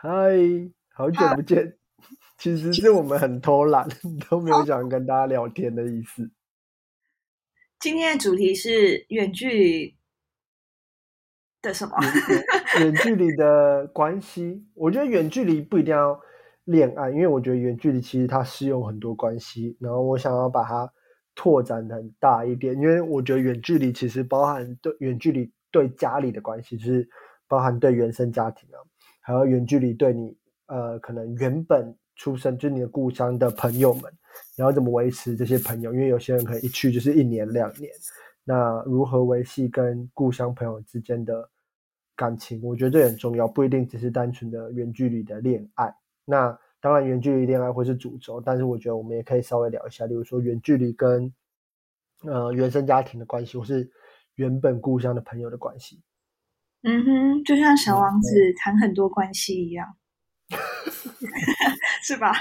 嗨，好久不见。其实是我们很偷懒，都没有想跟大家聊天的意思。今天的主题是远距离的什么？远距离的关系。我觉得远距离不一定要恋爱，因为我觉得远距离其实它适用很多关系。然后我想要把它拓展很大一点，因为我觉得远距离其实包含对远距离对家里的关系，就是包含对原生家庭啊，还有远距离对你呃可能原本。出生就是你的故乡的朋友们，你要怎么维持这些朋友？因为有些人可能一去就是一年两年，那如何维系跟故乡朋友之间的感情？我觉得这很重要，不一定只是单纯的远距离的恋爱。那当然，远距离恋爱会是主轴，但是我觉得我们也可以稍微聊一下，例如说远距离跟呃原生家庭的关系，或是原本故乡的朋友的关系。嗯哼，就像小王子谈很多关系一样。是吧？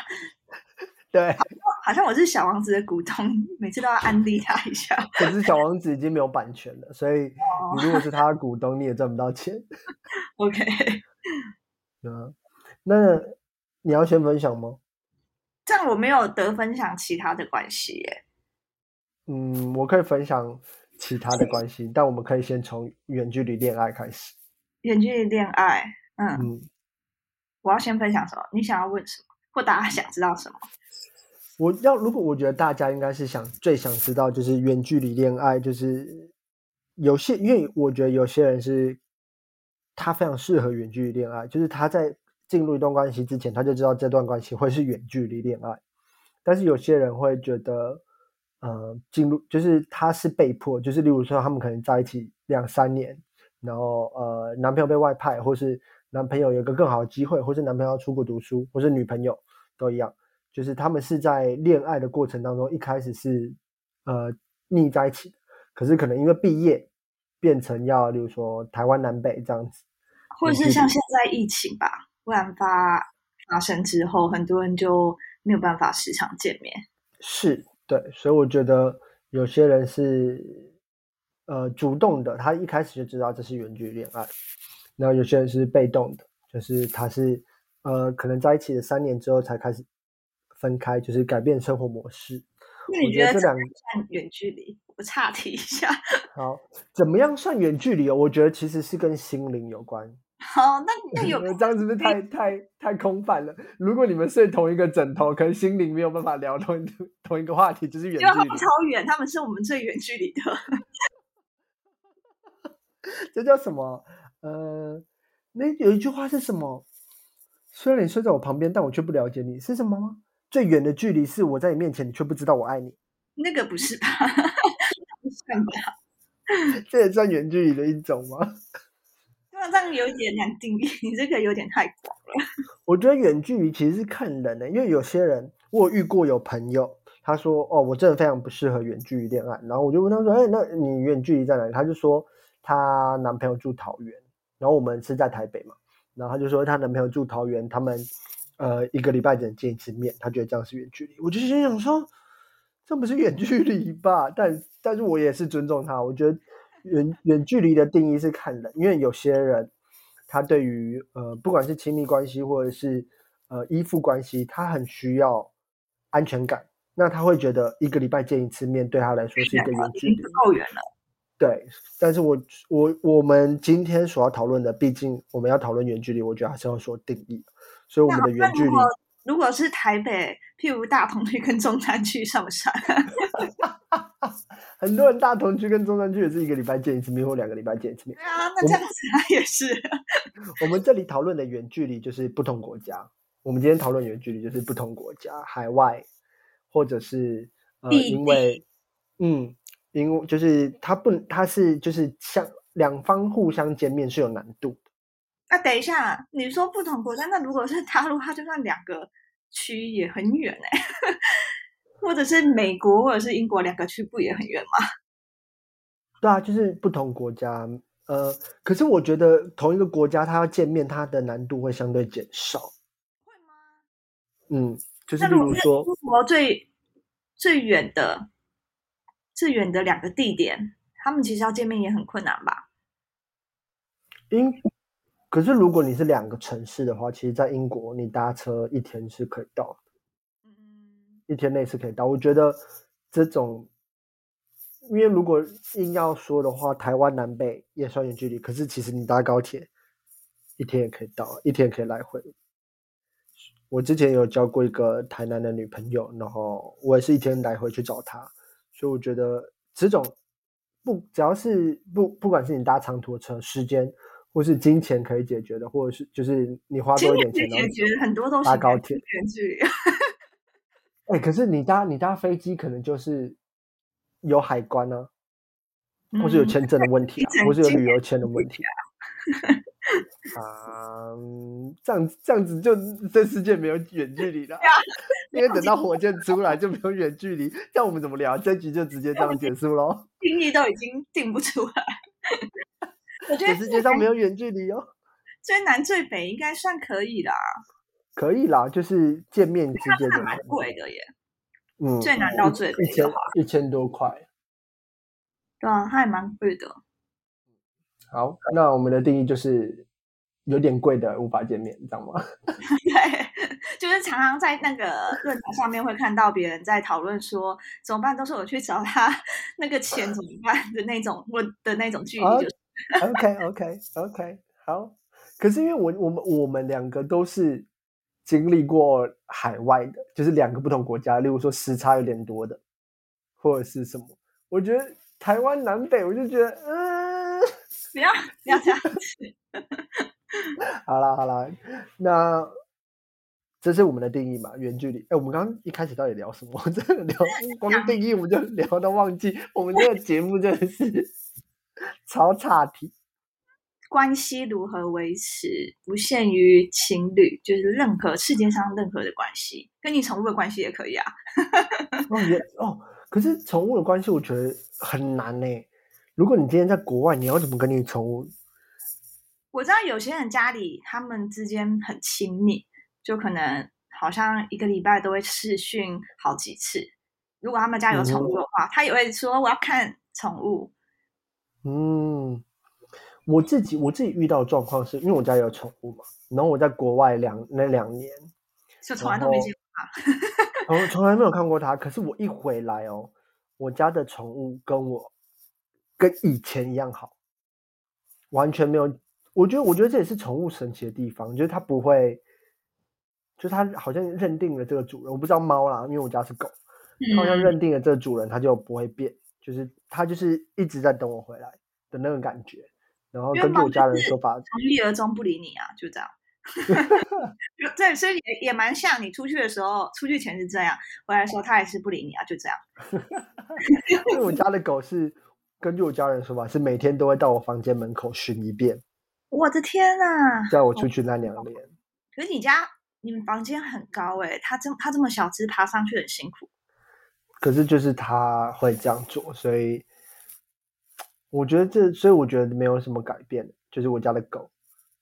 对，好像我是小王子的股东，每次都要安利他一下。可是小王子已经没有版权了，所以你如果是他的股东，你也赚不到钱。OK，嗯，那你要先分享吗？这样我没有得分享其他的关系耶。嗯，我可以分享其他的关系，但我们可以先从远距离恋爱开始。远距离恋爱，嗯。我要先分享什么？你想要问什么，或大家想知道什么？我要如果我觉得大家应该是想最想知道，就是远距离恋爱，就是有些因为我觉得有些人是他非常适合远距离恋爱，就是他在进入一段关系之前，他就知道这段关系会是远距离恋爱。但是有些人会觉得，呃，进入就是他是被迫，就是例如说他们可能在一起两三年，然后呃，男朋友被外派，或是。男朋友有个更好的机会，或是男朋友要出国读书，或是女朋友都一样，就是他们是在恋爱的过程当中，一开始是呃腻在一起的，可是可能因为毕业变成要，例如说台湾南北这样子，或者是像现在疫情吧，突然发发生之后，很多人就没有办法时常见面。是对，所以我觉得有些人是呃主动的，他一开始就知道这是远距离恋爱。然后有些人是被动的，就是他是呃，可能在一起的三年之后才开始分开，就是改变生活模式。那你觉得这两个算远距离？我岔题一下。好，怎么样算远距离哦？我觉得其实是跟心灵有关。好，那那有 这样子是不是太太太空泛了？如果你们睡同一个枕头，可能心灵没有办法聊同同一个话题，就是远距离。超远，他们是我们最远距离的。这叫什么？呃，那有一句话是什么？虽然你睡在我旁边，但我却不了解你，是什么吗？最远的距离是我在你面前，你却不知道我爱你。那个不是吧？算吧，这也算远距离的一种吗？这样有点难定义，你这个有点太广了。我觉得远距离其实是看人的，因为有些人我遇过有朋友，他说：“哦，我真的非常不适合远距离恋爱。”然后我就问他说：“哎，那你远距离在哪里？”他就说：“他男朋友住桃园。”然后我们是在台北嘛，然后他就说他男朋友住桃园，他们呃一个礼拜只能见一次面，他觉得这样是远距离。我就心想说，这不是远距离吧？但但是我也是尊重他，我觉得远远距离的定义是看人，因为有些人他对于呃不管是亲密关系或者是呃依附关系，他很需要安全感，那他会觉得一个礼拜见一次面对他来说是一个远距离，够远了。对，但是我我我们今天所要讨论的，毕竟我们要讨论远距离，我觉得还是要说定义。所以我们的远距离，如果是台北，譬如大同区跟中山区，算不算？很多人大同区跟中山区也是一个礼拜见一次面，或两个礼拜见一次面。对啊，那这样子也是。我们这里讨论的远距离就是不同国家。我们今天讨论远距离就是不同国家，海外，或者是呃，因为嗯。因为就是他不，他是就是相两方互相见面是有难度的。那等一下，你说不同国家，那如果是大陆，它就算两个区也很远哎，或者是美国或者是英国两个区不也很远吗？对啊，就是不同国家，呃，可是我觉得同一个国家，它要见面，它的难度会相对减少。会吗？嗯，就是比如说，中国最最远的。最远的两个地点，他们其实要见面也很困难吧？因可是如果你是两个城市的话，其实，在英国你搭车一天是可以到一天内是可以到。我觉得这种，因为如果硬要说的话，台湾南北也算远距离，可是其实你搭高铁一天也可以到，一天可以来回。我之前有交过一个台南的女朋友，然后我也是一天来回去找她，所以我觉得这种不只要是不不管是你搭长途车，时间或是金钱可以解决的，或者是就是你花多一点钱，解决很多都是搭高铁远距离。哎、可是你搭你搭飞机可能就是有海关啊，或是有嗯签证的问题啊，整或是有旅游签的问题啊。啊，嗯这样这样子就这世界没有远距离了，因为等到火箭出来就没有远距离，这样我们怎么聊？这局就直接这样结束喽。定义都已经定不出来。我觉得世界上没有远距离哦，最南最北应该算可以啦，可以啦，就是见面之间的那蛮贵的耶。嗯，最难到最北一千一千多块。对啊，它还蛮贵的。好，那我们的定义就是有点贵的无法见面，你知道吗？对，就是常常在那个论坛上面会看到别人在讨论说怎么办，都是我去找他那个钱怎么办的那种问的那种距离，啊就是 OK OK OK，好。可是因为我我们我们两个都是经历过海外的，就是两个不同国家，例如说时差有点多的，或者是什么。我觉得台湾南北，我就觉得，嗯，不要不要这样子。好啦好啦，那这是我们的定义嘛，远距离。哎，我们刚刚一开始到底聊什么？我 真的聊光定义我们就聊到忘记，我们这个节目真的是 超差题。关系如何维持，不限于情侣，就是任何世界上任何的关系，跟你宠物的关系也可以啊。哦也哦，可是宠物的关系我觉得很难呢。如果你今天在国外，你要怎么跟你宠物？我知道有些人家里他们之间很亲密，就可能好像一个礼拜都会视讯好几次。如果他们家有宠物的话，他也会说我要看宠物。嗯，我自己我自己遇到的状况是因为我家有宠物嘛，然后我在国外两那两年，就从来都没见过它。从从来没有看过它。可是我一回来哦，我家的宠物跟我跟以前一样好，完全没有。我觉得，我觉得这也是宠物神奇的地方，就是它不会，就是它好像认定了这个主人。我不知道猫啦，因为我家是狗，它好像嗯，认定了这个主人，它就不会变，就是它就是一直在等我回来的那种感觉。然后因为猫根据我家人说法，从一而终不理你啊，就这样。就 对，所以也也蛮像你出去的时候，出去前是这样，回来的时候他也是不理你啊，就这样。因为我家的狗是根据我家人的说法，是每天都会到我房间门口巡一遍，我的天呐！在我出去那两年。可是你家你们房间很高诶、它这它这么小只，爬上去很辛苦。可是就是他会这样做，所以我觉得这，所以我觉得没有什么改变，就是我家的狗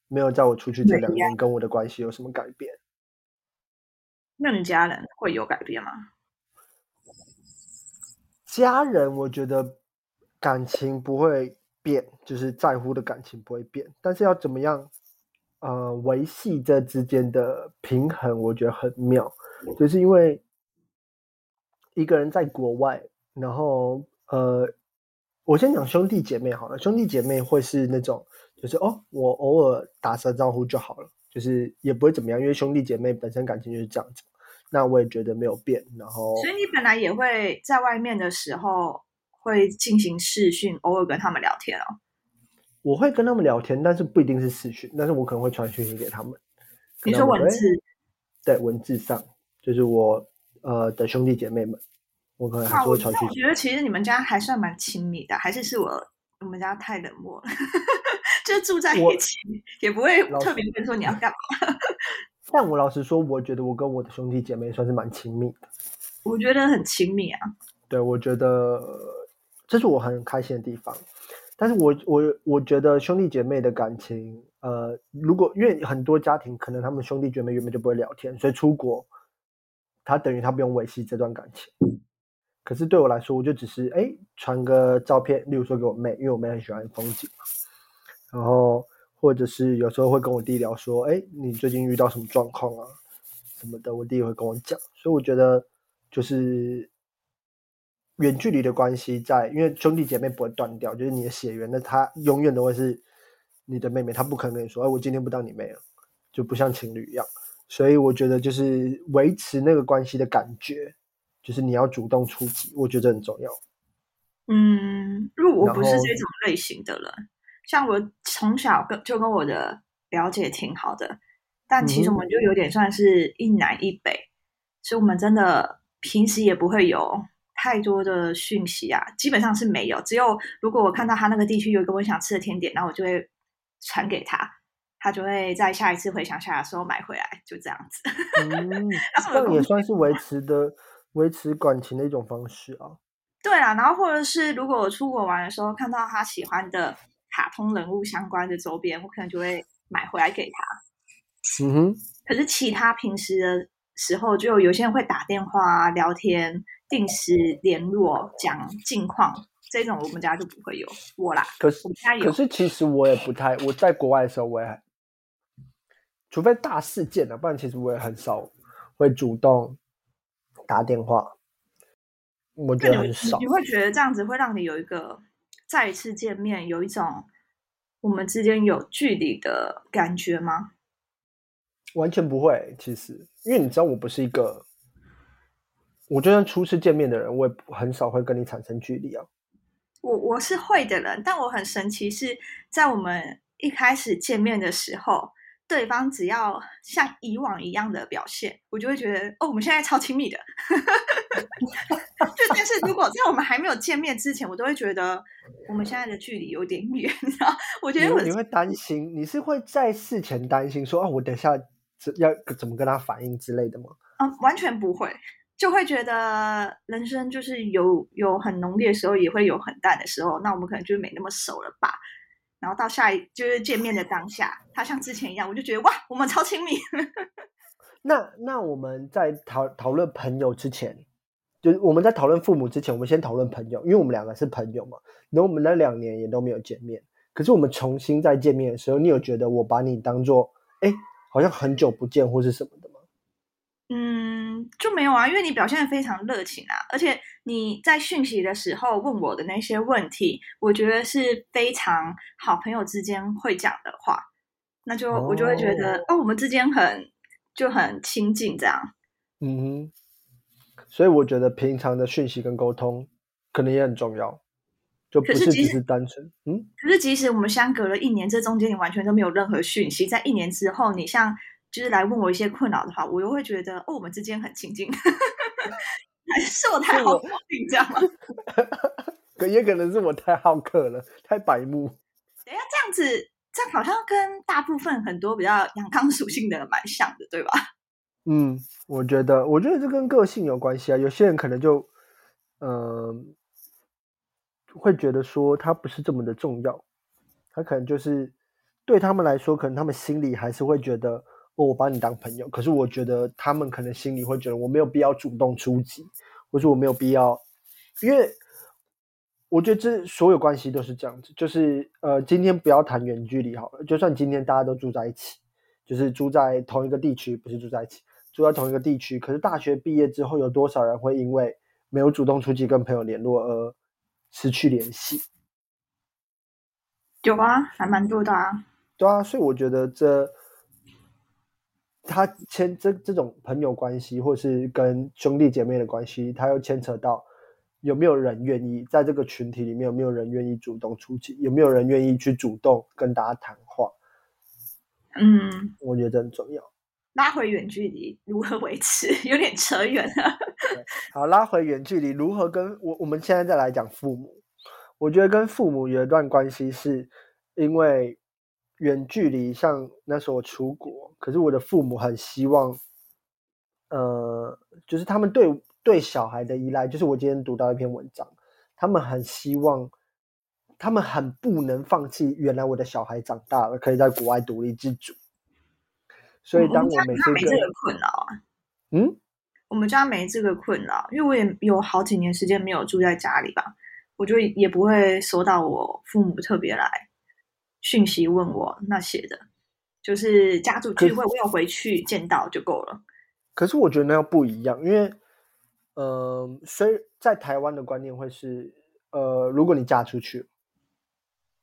没有在我出去这两年跟我的关系有什么改变。那你家人会有改变吗？家人我觉得感情不会变，就是在乎的感情不会变，但是要怎么样呃维系这之间的平衡，我觉得很妙，就是因为一个人在国外，然后呃，我先讲兄弟姐妹好了，兄弟姐妹会是那种就是哦，我偶尔打声招呼就好了，就是也不会怎么样，因为兄弟姐妹本身感情就是这样子。那我也觉得没有变，然后所以你本来也会在外面的时候会进行视讯，偶尔跟他们聊天哦。我会跟他们聊天，但是不一定是视讯，但是我可能会传讯息给他们。你说文字，对文字上，就是我呃的兄弟姐妹们，我可能还哇，是我会传讯息。我觉得其实你们家还算蛮亲密的，还是是我我们家太冷漠了，就住在我一起也不会特别跟说你要干嘛。但我老实说，我觉得我跟我的兄弟姐妹算是蛮亲密的。我觉得很亲密啊。对，我觉得这是我很开心的地方。但是我我我觉得兄弟姐妹的感情，呃，如果因为很多家庭可能他们兄弟姐妹原本就不会聊天，所以出国，他等于他不用维系这段感情。可是对我来说，我就只是哎传个照片，例如说给我妹，因为我妹很喜欢风景嘛，然后或者是有时候会跟我弟聊说，哎，你最近遇到什么状况啊，什么的，我弟也会跟我讲。所以我觉得就是远距离的关系，在因为兄弟姐妹不会断掉，就是你的血缘，那他永远都会是你的妹妹，他不可能跟你说，哎，我今天不当你妹了，就不像情侣一样。所以我觉得就是维持那个关系的感觉，就是你要主动出击，我觉得很重要。嗯，如果我不是这种类型的人，像我从小跟就跟我的表姐挺好的，但其实我们就有点算是一南一北，所以我们真的平时也不会有太多的讯息啊，基本上是没有。只有如果我看到他那个地区有一个我想吃的甜点，然后我就会传给他，他就会在下一次回乡下的时候买回来，就这样子。嗯，这样也算是维持的维持感情的一种方式啊。对啊，然后或者是如果我出国玩的时候看到他喜欢的卡通人物相关的周边，我可能就会买回来给他。嗯哼。可是其他平时的时候，就有些人会打电话聊天、定时联络、讲近况，这种我们家就不会有我啦。可是我们家有。可是其实我也不太，我在国外的时候我也，除非大事件了，不然其实我也很少会主动打电话。我觉得很少。你会觉得这样子会让你有一个再一次见面，有一种我们之间有距离的感觉吗？完全不会，其实，因为你知道我不是一个，我就算初次见面的人，我也很少会跟你产生距离啊。我我是会的人，但我很神奇，是在我们一开始见面的时候。对方只要像以往一样的表现，我就会觉得哦，我们现在超亲密的。就但是如果在我们还没有见面之前，我都会觉得我们现在的距离有点远。你知道我觉得你会担心，你是会在事前担心说啊，我等下要怎么跟他反应之类的吗？嗯，完全不会，就会觉得人生就是有有很浓烈的时候，也会有很淡的时候。那我们可能就没那么熟了吧。然后到下一就是见面的当下，他像之前一样，我就觉得哇，我们超亲密。那那我们在讨讨论朋友之前，就是我们在讨论父母之前，我们先讨论朋友，因为我们两个是朋友嘛。然后我们那两年也都没有见面，可是我们重新再见面的时候，你有觉得我把你当做哎，好像很久不见或是什么的吗？嗯，就没有啊，因为你表现的非常热情啊，而且你在讯息的时候问我的那些问题，我觉得是非常好朋友之间会讲的话，那就我就会觉得哦，我们之间很就很亲近这样。嗯哼，所以我觉得平常的讯息跟沟通可能也很重要，就不是只是单纯嗯。可是即使我们相隔了一年，这中间你完全都没有任何讯息，在一年之后，你像。就是来问我一些困扰的话，我又会觉得哦，我们之间很亲近，还是我太好你知道吗？可也可能是我太好客了，太白目。等下这样子，这样好像跟大部分很多比较阳刚属性的人蛮像的，对吧？嗯，我觉得，我觉得这跟个性有关系啊。有些人可能就，嗯，会觉得说他不是这么的重要，他可能就是对他们来说，可能他们心里还是会觉得。我把你当朋友，可是我觉得他们可能心里会觉得我没有必要主动出击，或者我没有必要，因为我觉得这所有关系都是这样子，就是呃，今天不要谈远距离好了，就算今天大家都住在一起，就是住在同一个地区，不是住在一起，住在同一个地区，可是大学毕业之后，有多少人会因为没有主动出击跟朋友联络而失去联系？有啊，还蛮多的啊。对啊，所以我觉得这。他牵这这种朋友关系，或是跟兄弟姐妹的关系，他又牵扯到有没有人愿意在这个群体里面，有没有人愿意主动出击，有没有人愿意去主动跟大家谈话？嗯，我觉得很重要。拉回远距离如何维持？有点扯远了。好，拉回远距离如何跟我？我们现在再来讲父母。我觉得跟父母有一段关系，是因为。远距离，像那时候我出国，可是我的父母很希望，呃，就是他们对对小孩的依赖，就是我今天读到一篇文章，他们很希望，他们很不能放弃原来我的小孩长大了，可以在国外独立自主。所以当我每次没这个困扰啊，嗯，我们家没这个困扰，因为我也有好几年时间没有住在家里吧，我就也不会收到我父母特别来。讯息问我那些的，就是家族聚会我有回去见到就够了。可是我觉得那样不一样，因为，呃，虽在台湾的观念会是，呃，如果你嫁出去，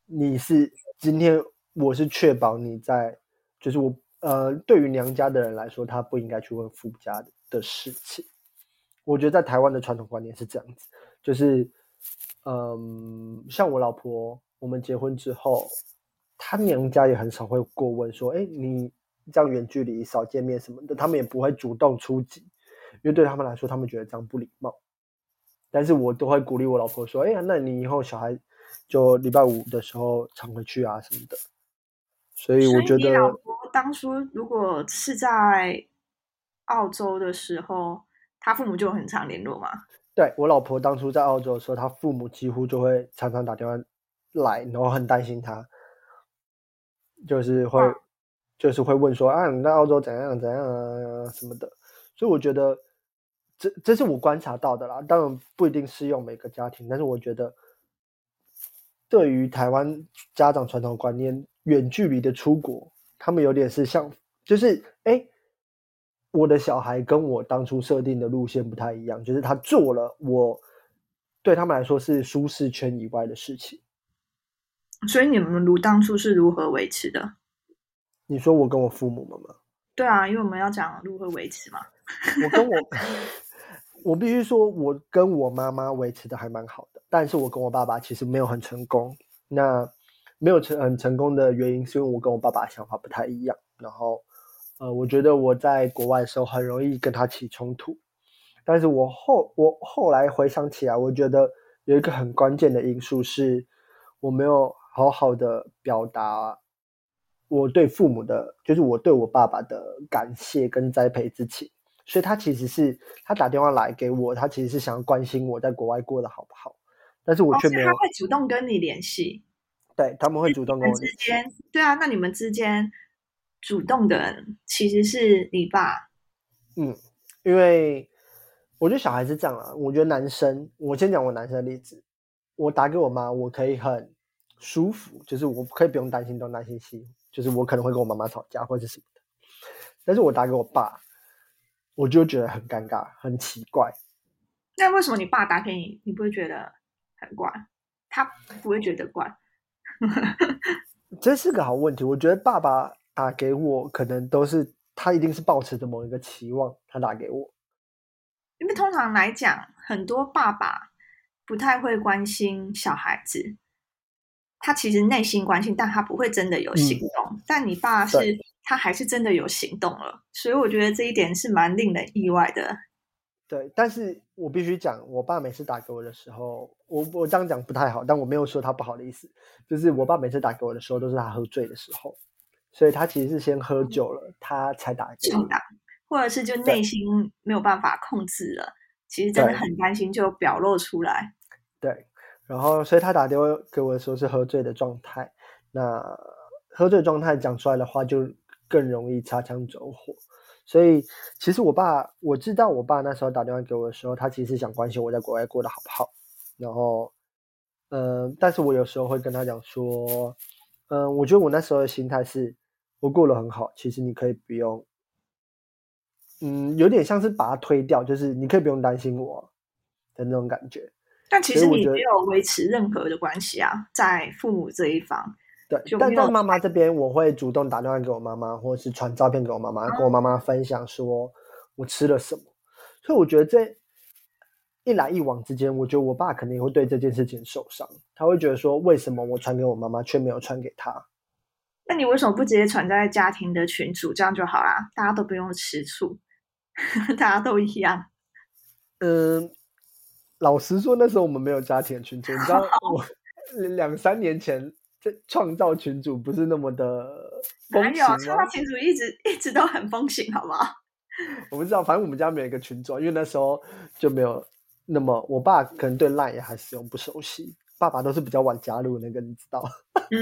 你是今天我是确保你在，就是我，呃，对于娘家的人来说，他不应该去问夫家的的事情。我觉得在台湾的传统观念是这样子，就是，嗯，像我老婆，我们结婚之后，她娘家也很少会过问说，哎，你。这样远距离少见面什么的，他们也不会主动出击，因为对他们来说，他们觉得这样不礼貌。但是我都会鼓励我老婆说：“哎呀，那你以后小孩就礼拜五的时候常回去啊什么的。”所以我觉得，老婆当初如果是在澳洲的时候，他父母就很常联络嘛。对我老婆当初在澳洲的时候，他父母几乎就会常常打电话来，然后很担心他，就是会。就是会问说啊，你在澳洲怎样怎样啊什么的，所以我觉得这这是我观察到的啦。当然不一定适用每个家庭，但是我觉得对于台湾家长传统观念，远距离的出国，他们有点是像，就是哎，我的小孩跟我当初设定的路线不太一样，就是他做了我对他们来说是舒适圈以外的事情。所以你们如当初是如何维持的？你说我跟我父母们吗？对啊，因为我们要讲如何维持嘛。我跟我，我必须说，我跟我妈妈维持的还蛮好的，但是我跟我爸爸其实没有很成功。那没有成很成功的原因，是因为我跟我爸爸想法不太一样。然后，呃，我觉得我在国外的时候很容易跟他起冲突。但是我后我后来回想起来，我觉得有一个很关键的因素是，我没有好好的表达。我对父母的，就是我对我爸爸的感谢跟栽培之情，所以他其实是他打电话来给我，他其实是想要关心我在国外过得好不好，但是我却没有。他会主动跟你联系，对他们会主动跟我之间，对啊，那你们之间主动的人其实是你爸。嗯，因为我觉得小孩是这样啊，我觉得男生，我先讲我男生的例子，我打给我妈，我可以很舒服，就是我可以不用担心东担心西。就是我可能会跟我妈妈吵架或者什么的，但是我打给我爸，我就觉得很尴尬，很奇怪。那为什么你爸打给你，你不会觉得很怪？他不会觉得怪？这是个好问题。我觉得爸爸打给我，可能都是他一定是抱持着某一个期望，他打给我。因为通常来讲，很多爸爸不太会关心小孩子。他其实内心关心，但他不会真的有行动。但你爸是，他还是真的有行动了，所以我觉得这一点是蛮令人意外的。对，但是我必须讲，我爸每次打给我的时候，我我这样讲不太好，但我没有说他不好的意思，就是我爸每次打给我的时候，都是他喝醉的时候，所以他其实是先喝酒了，他才打给我，或者是就内心没有办法控制了，其实真的很担心，就表露出来。对。然后，所以他打电话给我的时候是喝醉的状态。那喝醉状态讲出来的话，就更容易擦枪走火。所以，其实我爸我知道，我爸那时候打电话给我的时候，他其实想关心我在国外过得好不好。然后，嗯，但是我有时候会跟他讲说，嗯，我觉得我那时候的心态是，我过得很好，其实你可以不用，嗯，有点像是把他推掉，就是你可以不用担心我的那种感觉。但其实你没有维持任何的关系啊，在父母这一方。对，但在妈妈这边，我会主动打电话给我妈妈，或者是传照片给我妈妈，跟我妈妈分享说我吃了什么。所以我觉得这一来一往之间，我觉得我爸肯定会对这件事情受伤，他会觉得说为什么我传给我妈妈却没有传给他？那你为什么不直接传在家庭的群组，这样就好啦？大家都不用吃醋，大家都一样。嗯。老实说，那时候我们没有家庭群组，你知道，我两三年前在创造群组不是那么的风行吗？创造群组一直一直都很风行，好不好？我不知道，反正我们家没有一个群组，因为那时候就没有那么，我爸可能对 LINE 也还使用不熟悉，爸爸都是比较晚加入那个，你知道？嗯，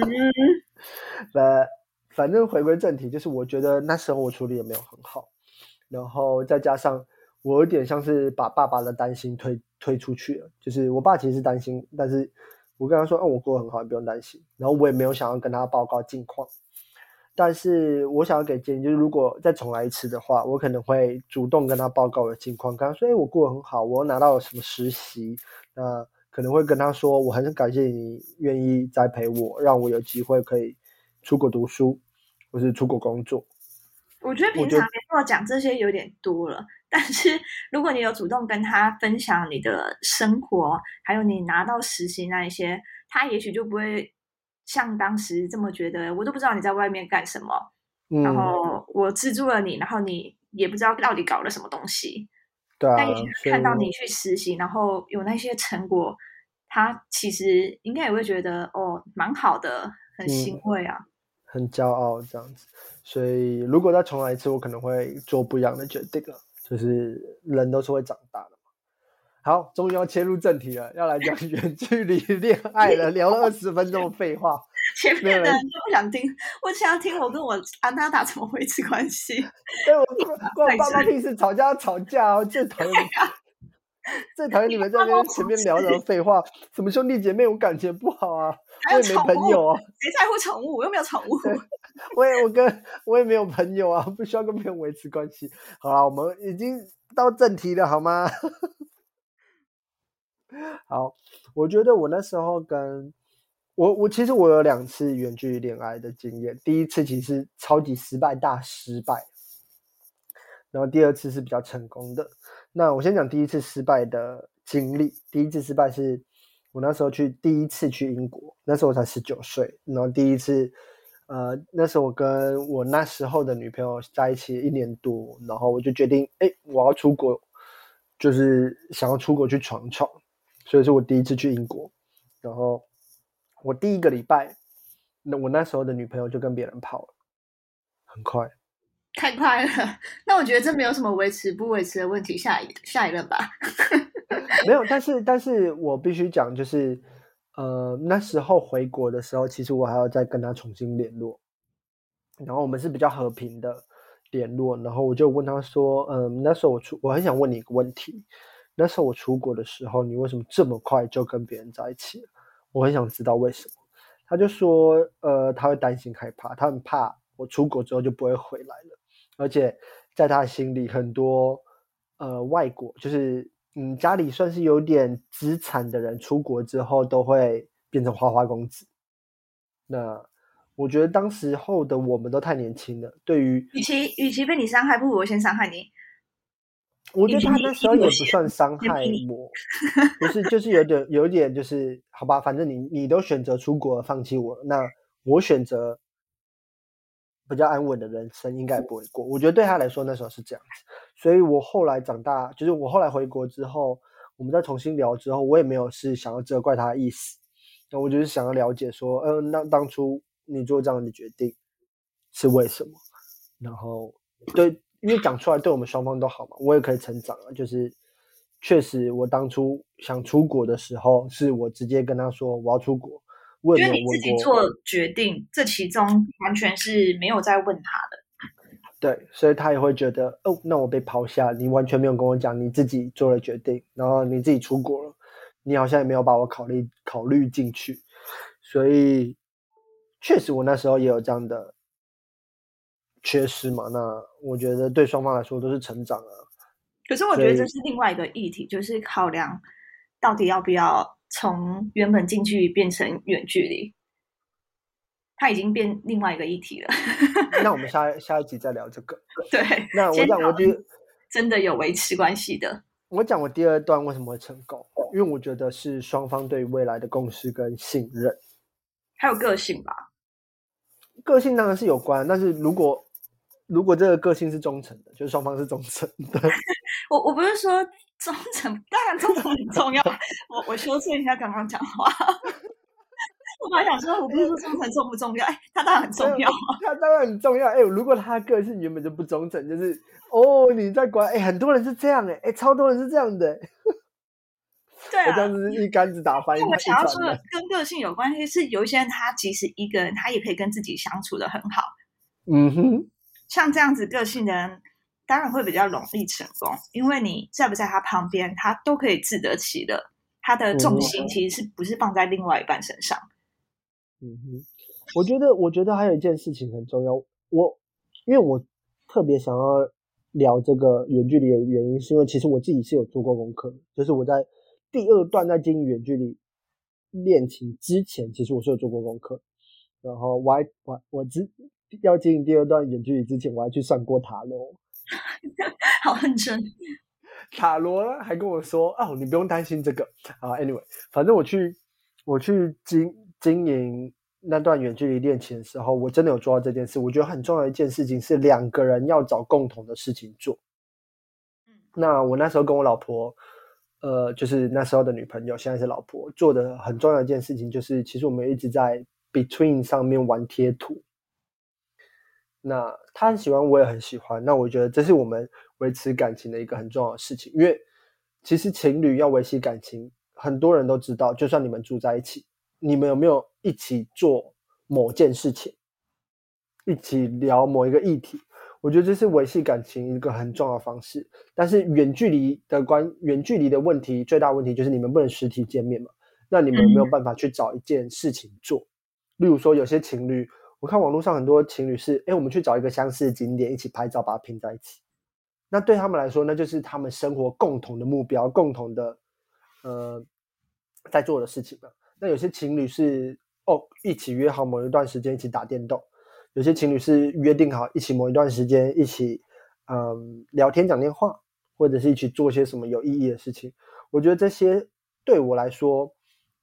呃，反正回归正题，就是我觉得那时候我处理也没有很好，然后再加上我有点像是把爸爸的担心推。推出去了，就是我爸其实是担心，但是我跟他说，哦，我过得很好，你不用担心。然后我也没有想要跟他报告近况，但是我想要给建议，就是如果再重来一次的话，我可能会主动跟他报告我的近况，跟他说，哎，我过得很好，我拿到了什么实习，那可能会跟他说，我很感谢你愿意栽培我，让我有机会可以出国读书，或是出国工作。我觉得平常联络讲这些有点多了，但是如果你有主动跟他分享你的生活，还有你拿到实习那一些，他也许就不会像当时这么觉得，我都不知道你在外面干什么，然后我资助了你，然后你也不知道到底搞了什么东西。对啊，但也许看到你去实习，然后有那些成果，他其实应该也会觉得哦，蛮好的，很欣慰啊。很骄傲这样子，所以如果再重来一次，我可能会做不一样的决定了。就是人都是会长大的嘛。好，终于要切入正题了，要来讲 远距离恋爱了。聊了二十分钟的废话，前面的人都不想听，我想要听我跟我安娜达怎么维持关系。对，我跟我爸妈平时吵架吵架哦，最讨厌。最讨厌你们在那边前面聊什么废话，什么兄弟姐妹，我感情不好啊，我也没朋友啊，谁在乎宠物？我又没有宠物，我也我跟我也没有朋友啊，不需要跟别人维持关系。好了，我们已经到正题了，好吗？好，我觉得我那时候跟我我其实我有两次远距离恋爱的经验，第一次其实超级失败，大失败。然后第二次是比较成功的。那我先讲第一次失败的经历。第一次失败是我那时候去第一次去英国，那时候我才十九岁。然后第一次，呃，那时候我跟我那时候的女朋友在一起一年多，然后我就决定，哎，我要出国，就是想要出国去闯闯。所以是我第一次去英国。然后我第一个礼拜，那我那时候的女朋友就跟别人跑了，很快。太快了，那我觉得这没有什么维持不维持的问题。下一下一任吧，没有，但是但是我必须讲，就是呃那时候回国的时候，其实我还要再跟他重新联络，然后我们是比较和平的联络，然后我就问他说，嗯，那时候我出，我很想问你一个问题，那时候我出国的时候，你为什么这么快就跟别人在一起？我很想知道为什么。他就说，呃，他会担心害怕，他很怕我出国之后就不会回来了。而且在他心里，很多呃外国就是嗯家里算是有点资产的人，出国之后都会变成花花公子。那我觉得当时候的我们都太年轻了，对于与其与其被你伤害，不如我先伤害你。我觉得他那时候也不算伤害我，不是就是有点有点就是好吧，反正你你都选择出国放弃我，那我选择。比较安稳的人生应该不会过，我觉得对他来说那时候是这样子，所以我后来长大，就是我后来回国之后，我们再重新聊之后，我也没有是想要责怪他的意思，那我就是想要了解说，嗯，那当初你做这样的决定是为什么？然后对，因为讲出来对我们双方都好嘛，我也可以成长啊，就是确实我当初想出国的时候，是我直接跟他说我要出国。因为你自己做决定，这其中完全是没有在问他的。对，所以他也会觉得，哦，那我被抛下，你完全没有跟我讲你自己做了决定，然后你自己出国了，你好像也没有把我考虑考虑进去。所以，确实我那时候也有这样的缺失嘛。那我觉得对双方来说都是成长啊。可是我觉得这是另外一个议题，就是考量到底要不要。从原本近距离变成远距离，它已经变另外一个议题了。那我们 下下一集再聊这个。对，那我讲我第真的有维持关系的。我讲我第二段为什么会成功，因为我觉得是双方对未来的共识跟信任，还有个性吧。个性当然是有关，但是如果如果这个个性是忠诚的，就是双方是忠诚的。我我不是说。忠诚当然忠诚很重要。我我修正一下刚刚讲话。我本来想说，我不是说忠诚重不重要？哎，他当然很重要。他当然很重要。哎，如果他个性原本就不忠诚，就是哦，你在管？哎，很多人是这样哎，哎，超多人是这样的。对啊，这样子一竿子打翻。我想要说的跟个性有关系，是有一些人他即使一个人，他也可以跟自己相处的很好。嗯哼，像这样子个性的人。当然会比较容易成功，因为你在不在他旁边，他都可以自得其乐。他的重心其实是不是放在另外一半身上？嗯哼，我觉得，我觉得还有一件事情很重要。我因为我特别想要聊这个远距离的原因，是因为其实我自己是有做过功课，就是我在第二段在经营远距离恋情之前，其实我是有做过功课。然后我还我我之要经营第二段远距离之前，我还去算过塔罗，好认真。塔罗还跟我说：“哦，你不用担心这个啊。”Anyway，反正我去我去经经营那段远距离恋情的时候，我真的有做到这件事。我觉得很重要的一件事情是两个人要找共同的事情做。嗯那我那时候跟我老婆，呃，就是那时候的女朋友，现在是老婆，做的很重要一件事情就是，其实我们一直在 Between 上面玩贴图。那他很喜欢，我也很喜欢。那我觉得这是我们维持感情的一个很重要的事情，因为其实情侣要维系感情，很多人都知道，就算你们住在一起，你们有没有一起做某件事情，一起聊某一个议题，我觉得这是维系感情一个很重要的方式。但是远距离的关，远距离的问题，最大问题就是你们不能实体见面嘛？那你们有没有办法去找一件事情做？例如说，有些情侣。我看网络上很多情侣是，哎，我们去找一个相似的景点，一起拍照，把它拼在一起。那对他们来说，那就是他们生活共同的目标，共同的，呃，在做的事情了。那有些情侣是，哦，一起约好某一段时间一起打电动；有些情侣是约定好一起某一段时间一起，嗯，聊天讲电话，或者是一起做些什么有意义的事情。我觉得这些对我来说，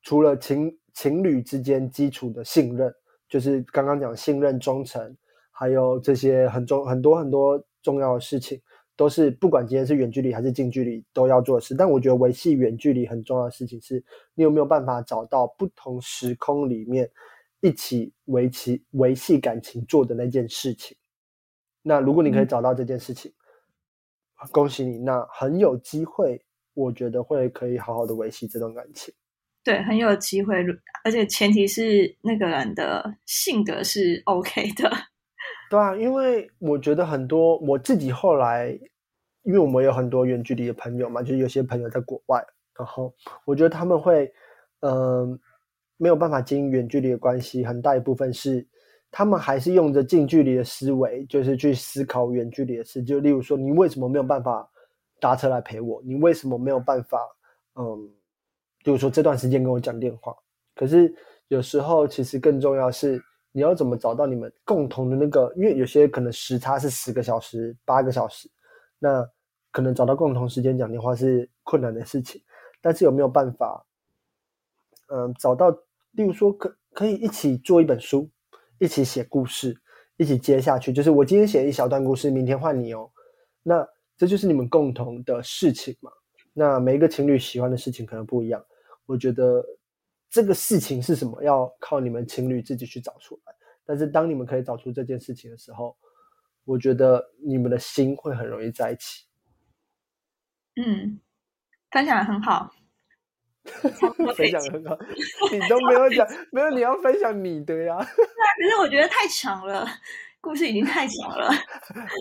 除了情情侣之间基础的信任。就是刚刚讲信任、忠诚，还有这些很重很多很多重要的事情，都是不管今天是远距离还是近距离都要做的事。但我觉得维系远距离很重要的事情是，你有没有办法找到不同时空里面一起维持维系感情做的那件事情？那如果你可以找到这件事情，恭喜你，那很有机会，我觉得会可以好好的维系这段感情。对，很有机会，而且前提是那个人的性格是 OK 的。对啊，因为我觉得很多我自己后来，因为我们有很多远距离的朋友嘛，就是有些朋友在国外，然后我觉得他们会，嗯，没有办法经营远距离的关系，很大一部分是他们还是用着近距离的思维，就是去思考远距离的事。就例如说，你为什么没有办法搭车来陪我？你为什么没有办法？嗯。就是说这段时间跟我讲电话，可是有时候其实更重要是你要怎么找到你们共同的那个，因为有些可能时差是十个小时、八个小时，那可能找到共同时间讲电话是困难的事情。但是有没有办法，嗯，找到，例如说可可以一起做一本书，一起写故事，一起接下去。就是我今天写一小段故事，明天换你哦，那这就是你们共同的事情嘛。那每一个情侣喜欢的事情可能不一样。我觉得这个事情是什么，要靠你们情侣自己去找出来。但是当你们可以找出这件事情的时候，我觉得你们的心会很容易在一起。嗯，分享的很好，分享的很好，你都没有讲，没有你要分享你的呀。可是我觉得太长了，故事已经太长了。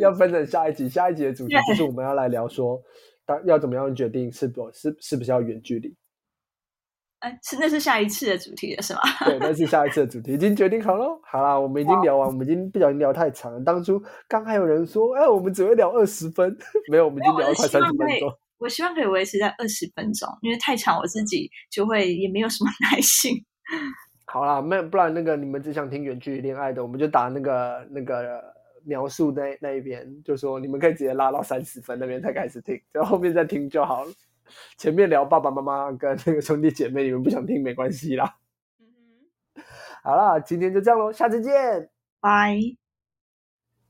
要分成下一集，下一集的主题就是我们要来聊说，当要怎么样决定是不，是是不是要远距离。哎，是那是下一次的主题了，是吗？对，那是下一次的主题，已经决定好了。好啦，我们已经聊完，我们已经不小心聊太长了。当初刚还有人说，哎，我们只会聊二十分，没有，我们已经聊了快三十分钟。我希望可以维持在二十分钟，因为太长，我自己就会也没有什么 耐心。好啦，没不然那个你们只想听远距离恋爱的，我们就打那个那个描述那那一边，就说你们可以直接拉到三十分那边才开始听，然后后面再听就好了。前面聊爸爸妈妈跟那个兄弟姐妹，你们不想听没关系啦。好啦，今天就这样喽，下次见，拜。